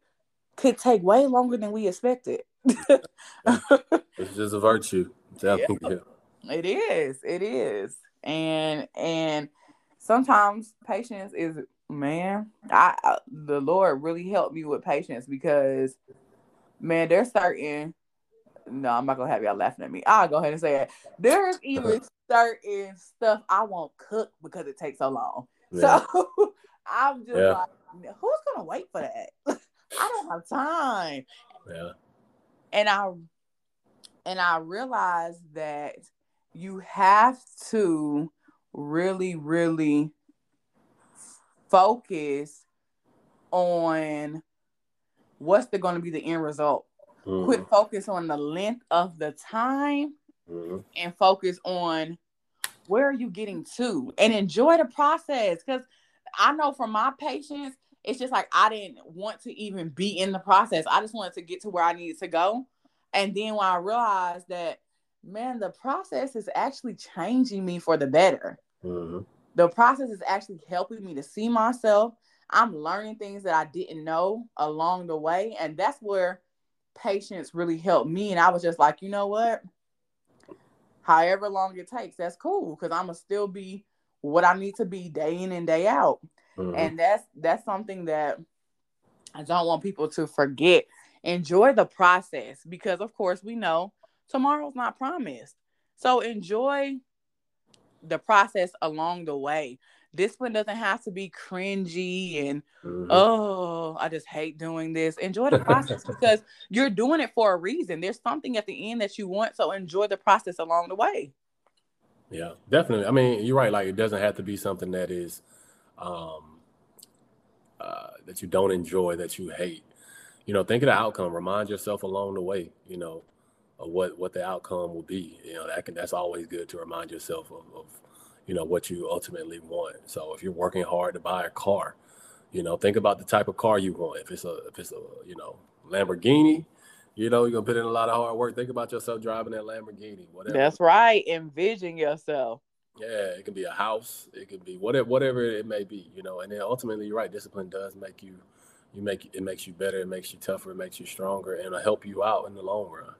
could take way longer than we expected. it's just a virtue. Definitely. Yeah. It is. It is. And and sometimes patience is man, I, I the Lord really helped me with patience because man, there's certain no, I'm not gonna have y'all laughing at me. I'll go ahead and say it. There's even certain stuff I won't cook because it takes so long. Yeah. So I'm just yeah. like, who's gonna wait for that? I don't have time. Yeah. And I and I realized that you have to really, really focus on what's the going to be the end result. Mm-hmm. Quit focus on the length of the time mm-hmm. and focus on where are you getting to and enjoy the process. Because I know from my patience, it's just like I didn't want to even be in the process. I just wanted to get to where I needed to go. And then when I realized that, man, the process is actually changing me for the better. Mm-hmm. The process is actually helping me to see myself. I'm learning things that I didn't know along the way. And that's where patience really helped me. And I was just like, you know what? However long it takes, that's cool because I'm gonna still be what I need to be day in and day out. Mm-hmm. And that's that's something that I don't want people to forget. Enjoy the process because of course we know tomorrow's not promised. So enjoy the process along the way. Discipline doesn't have to be cringy and mm-hmm. oh, I just hate doing this. Enjoy the process because you're doing it for a reason. There's something at the end that you want, so enjoy the process along the way. Yeah, definitely. I mean, you're right. Like it doesn't have to be something that is um uh, that you don't enjoy, that you hate. You know, think of the outcome. Remind yourself along the way. You know, of what what the outcome will be. You know, that can that's always good to remind yourself of, of you know what you ultimately want. So if you're working hard to buy a car, you know, think about the type of car you want. If it's a if it's a you know Lamborghini, you know, you're gonna put in a lot of hard work. Think about yourself driving that Lamborghini, whatever. That's right. Envision yourself. Yeah, it can be a house, it can be whatever whatever it may be, you know. And then ultimately you're right, discipline does make you you make it makes you better, it makes you tougher, it makes you stronger, and it'll help you out in the long run.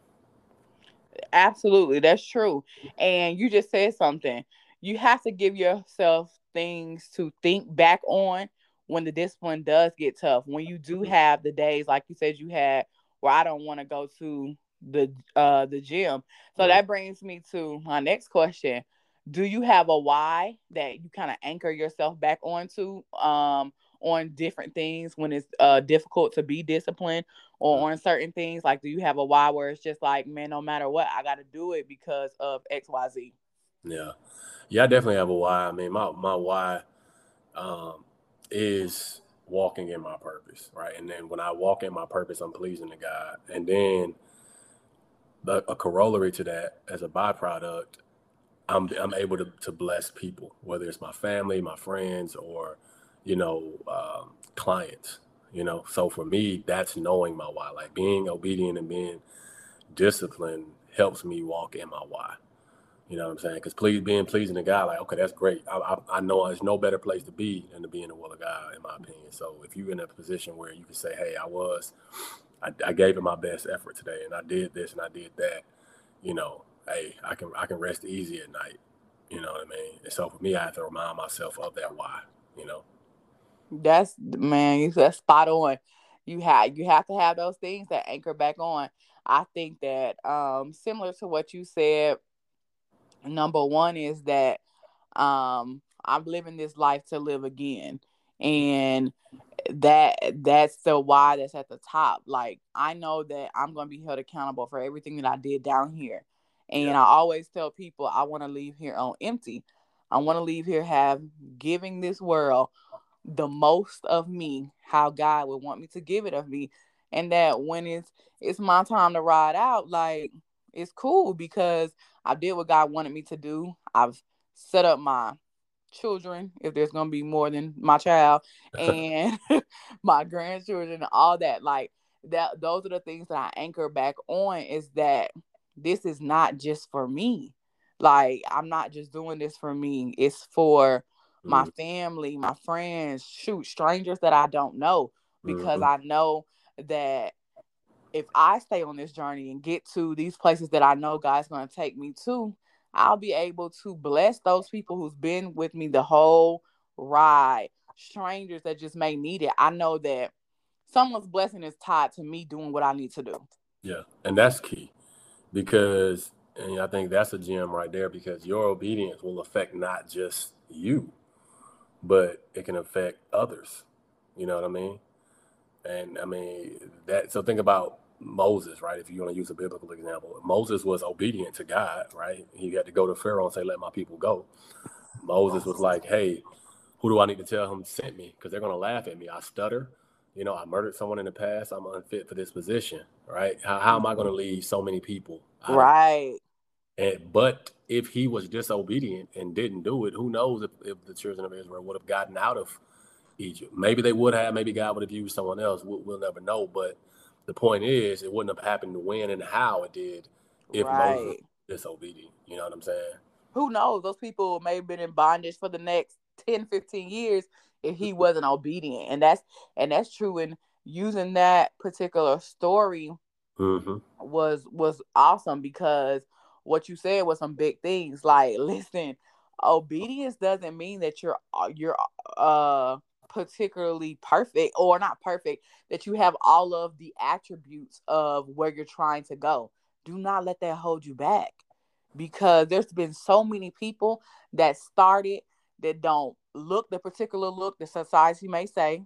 Absolutely, that's true. And you just said something. You have to give yourself things to think back on when the discipline does get tough. When you do have the days like you said you had where I don't want to go to the uh the gym. So that brings me to my next question. Do you have a why that you kind of anchor yourself back onto um on different things when it's uh difficult to be disciplined or on certain things? Like, do you have a why where it's just like, man, no matter what, I got to do it because of X, Y, Z? Yeah, yeah, I definitely have a why. I mean, my my why um, is walking in my purpose, right? And then when I walk in my purpose, I'm pleasing to God, and then the, a corollary to that, as a byproduct, I'm I'm able to to bless people, whether it's my family, my friends, or you know, um, clients you know so for me that's knowing my why like being obedient and being disciplined helps me walk in my why you know what i'm saying? Because please being pleasing to god like okay that's great. I, I, I, know there's no better place to be than to be in the will of god in my opinion. So if you're in a position where you can say hey i was I, I gave it my best effort today and i did this and i did that you know hey i can i can rest easy at night you know what i mean? And so for me i have to remind myself of that why you know? That's man, you that's spot on. You have you have to have those things that anchor back on. I think that um similar to what you said, number one is that um I'm living this life to live again. And that that's the why that's at the top. Like I know that I'm gonna be held accountable for everything that I did down here. And yeah. I always tell people I want to leave here on empty. I want to leave here have giving this world the most of me how God would want me to give it of me. And that when it's it's my time to ride out, like it's cool because I did what God wanted me to do. I've set up my children, if there's gonna be more than my child, and my grandchildren, all that. Like that those are the things that I anchor back on is that this is not just for me. Like I'm not just doing this for me. It's for my mm-hmm. family, my friends, shoot, strangers that I don't know because mm-hmm. I know that if I stay on this journey and get to these places that I know God's going to take me to, I'll be able to bless those people who's been with me the whole ride, strangers that just may need it. I know that someone's blessing is tied to me doing what I need to do. Yeah, and that's key because and I think that's a gem right there because your obedience will affect not just you, but it can affect others. You know what I mean? And I mean that so think about Moses, right? If you want to use a biblical example, Moses was obedient to God, right? He had to go to Pharaoh and say, "Let my people go." Moses was like, "Hey, who do I need to tell him sent me? Because they're gonna laugh at me. I stutter. You know, I murdered someone in the past. I'm unfit for this position, right? How, how am I gonna lead so many people? Right. And but if he was disobedient and didn't do it, who knows if, if the children of Israel would have gotten out of Egypt? Maybe they would have. Maybe God would have used someone else. We'll, we'll never know. But the point is, it wouldn't have happened when and how it did if right. Moses disobedient. You know what I'm saying? Who knows? Those people may have been in bondage for the next 10, 15 years if he wasn't obedient. And that's and that's true And using that particular story mm-hmm. was was awesome because what you said was some big things. Like, listen, obedience doesn't mean that you're you're uh particularly perfect or not perfect, that you have all of the attributes of where you're trying to go. Do not let that hold you back because there's been so many people that started that don't look the particular look that society may say.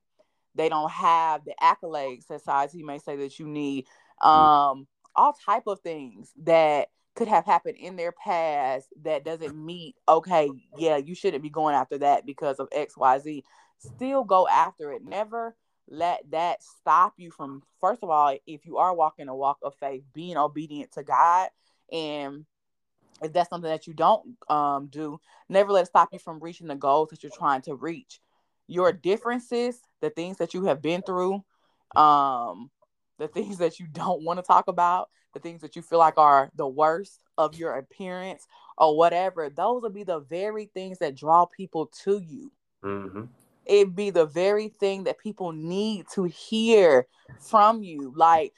They don't have the accolades society may say that you need. Mm. Um, all type of things that could have happened in their past that doesn't meet okay yeah you shouldn't be going after that because of xyz still go after it. Never let that stop you from, first of all, if you are walking a walk of faith, being obedient to God. And if that's something that you don't um, do, never let it stop you from reaching the goals that you're trying to reach. Your differences, the things that you have been through, um, the things that you don't want to talk about, the things that you feel like are the worst of your appearance or whatever, those will be the very things that draw people to you. Mm-hmm it be the very thing that people need to hear from you. Like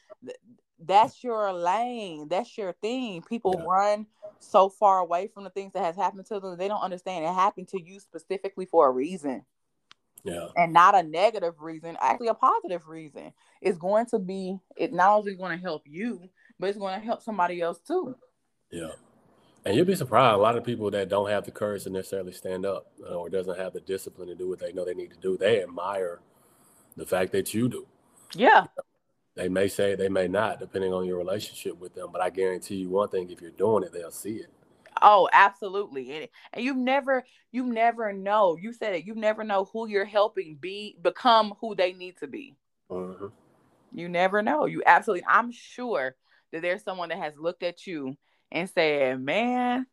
that's your lane, that's your thing. People yeah. run so far away from the things that has happened to them, they don't understand it happened to you specifically for a reason. Yeah. And not a negative reason, actually a positive reason. It's going to be it not only going to help you, but it's going to help somebody else too. Yeah. And you'll be surprised. A lot of people that don't have the courage to necessarily stand up uh, or doesn't have the discipline to do what they know they need to do, they admire the fact that you do. Yeah. They may say they may not, depending on your relationship with them. But I guarantee you one thing: if you're doing it, they'll see it. Oh, absolutely. And, and you never, you never know. You said it. You never know who you're helping be become who they need to be. Mm-hmm. You never know. You absolutely. I'm sure that there's someone that has looked at you and said, "Man,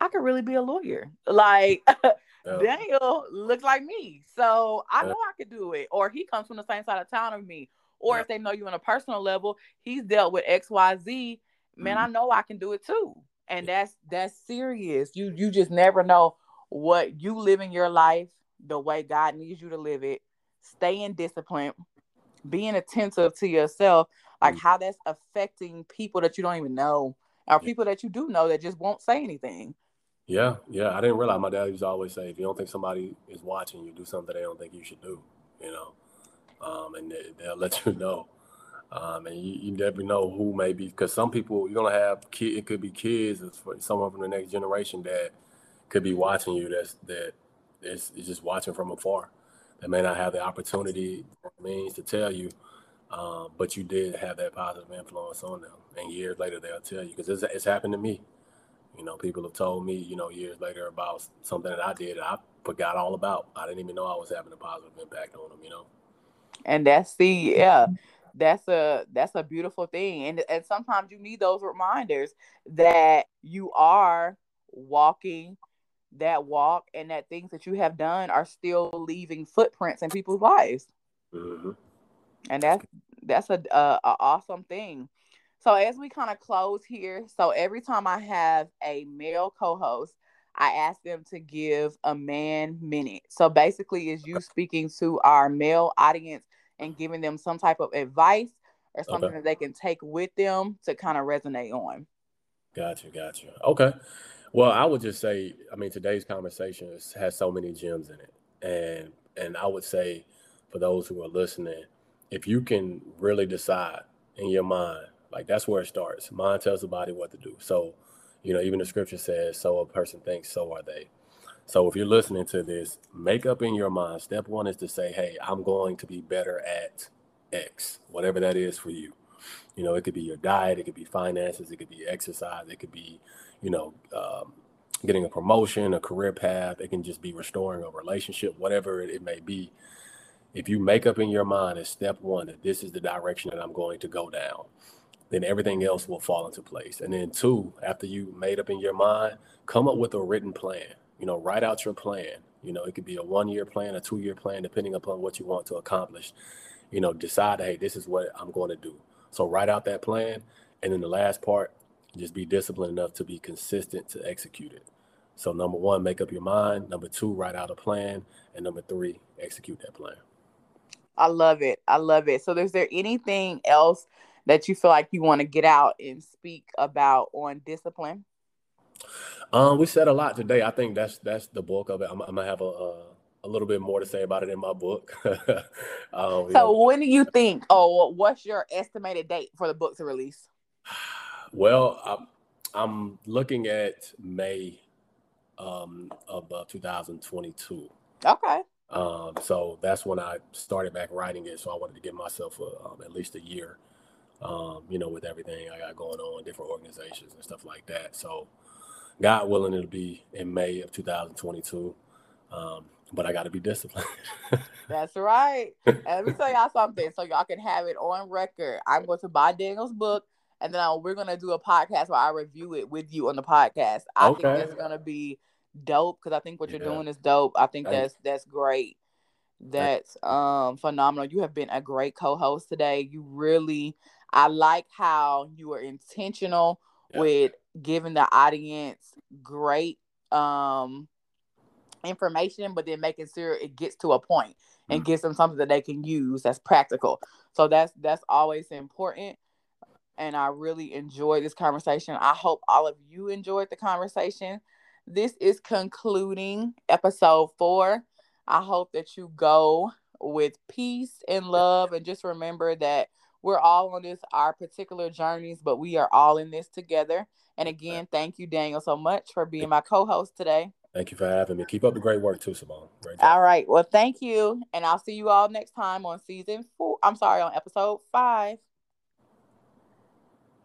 I could really be a lawyer." Like yeah. Daniel looks like me, so I know I could do it. Or he comes from the same side of town as me. Or yeah. if they know you on a personal level, he's dealt with X, Y, Z. Man, mm-hmm. I know I can do it too. And that's that's serious. You you just never know what you live in your life the way God needs you to live it. Stay in discipline, being attentive to yourself, like mm-hmm. how that's affecting people that you don't even know or people that you do know that just won't say anything. Yeah, yeah. I didn't realize my dad used to always say, if you don't think somebody is watching you, do something they don't think you should do, you know, um, and they, will let you know. Um, and you, you, never know who may be, because some people, you're going to have, kid, it could be kids, or someone from the next generation that could be watching you that's, that is, is just watching from afar. They may not have the opportunity means to tell you, um, but you did have that positive influence on them. And years later, they'll tell you because it's, it's happened to me. You know, people have told me, you know, years later about something that I did I forgot all about. I didn't even know I was having a positive impact on them. You know. And that's the yeah, that's a that's a beautiful thing. And and sometimes you need those reminders that you are walking that walk and that things that you have done are still leaving footprints in people's lives. Mm-hmm and that's that's a, a, a awesome thing. So as we kind of close here, so every time I have a male co-host, I ask them to give a man minute. So basically, is you speaking to our male audience and giving them some type of advice or something okay. that they can take with them to kind of resonate on. Gotcha, gotcha. Okay. Well, I would just say, I mean, today's conversation has so many gems in it, and and I would say, for those who are listening, if you can really decide in your mind, like that's where it starts. Mind tells the body what to do. So, you know, even the scripture says, "So a person thinks, so are they." So if you're listening to this, make up in your mind. Step one is to say, "Hey, I'm going to be better at X, whatever that is for you." You know, it could be your diet, it could be finances, it could be exercise, it could be you know, um, getting a promotion, a career path. It can just be restoring a relationship, whatever it, may be. If you make up in your mind as step one that this is the direction that I'm going to go down, then everything else will fall into place. And then two, after you made up in your mind, come up with a written plan. You know, write out your plan. You know, it could be a one year plan, a two year plan, depending upon what you want to accomplish. You know, decide, hey, this is what I'm going to do. So write out that plan. And then the last part, just be disciplined enough to be consistent to execute it. So number one, make up your mind. Number two, write out a plan. And number three, execute that plan. I love it. I love it. So is there anything else that you feel like you want to get out and speak about on discipline? Um, we said a lot today. I think that's that's the bulk of it. I'm, I'm gonna have a, a, a little bit more to say about it in my book. um, so know. when do you think? Oh, what's your estimated date for the book to release? Well, I'm, I'm looking at May um, of uh, 2022. Okay. Um, so that's when I started back writing it. So I wanted to give myself a, um, at least a year, um, you know, with everything I got going on, different organizations and stuff like that. So, God willing, it'll be in May of 2022. Um, but I got to be disciplined. That's right. And let me tell y'all something so y'all can have it on record. I'm going to buy Daniel's book and then uh, we're gonna do a podcast where I review it with you on the podcast. I okay. think that's gonna be dope because I think what you're doing is dope. I think that's that's great. That's um phenomenal. You have been a great co-host today. You really I like how you are intentional yeah. with giving the audience great um information, but then making sure it gets to a point and mm-hmm. gives them something that they can use that's practical. So that's that's always important and I really enjoyed this conversation. I hope all of you enjoyed the conversation. This is concluding episode four. I hope that you go with peace and love, and just remember that we're all on this our particular journeys, but we are all in this together. And again, thank you, Daniel, so much for being my co-host today. Thank you for having me. Keep up the great work too, Simone. Great. All right. Well, thank you. And I'll see you all next time on season four. I'm sorry, on episode five.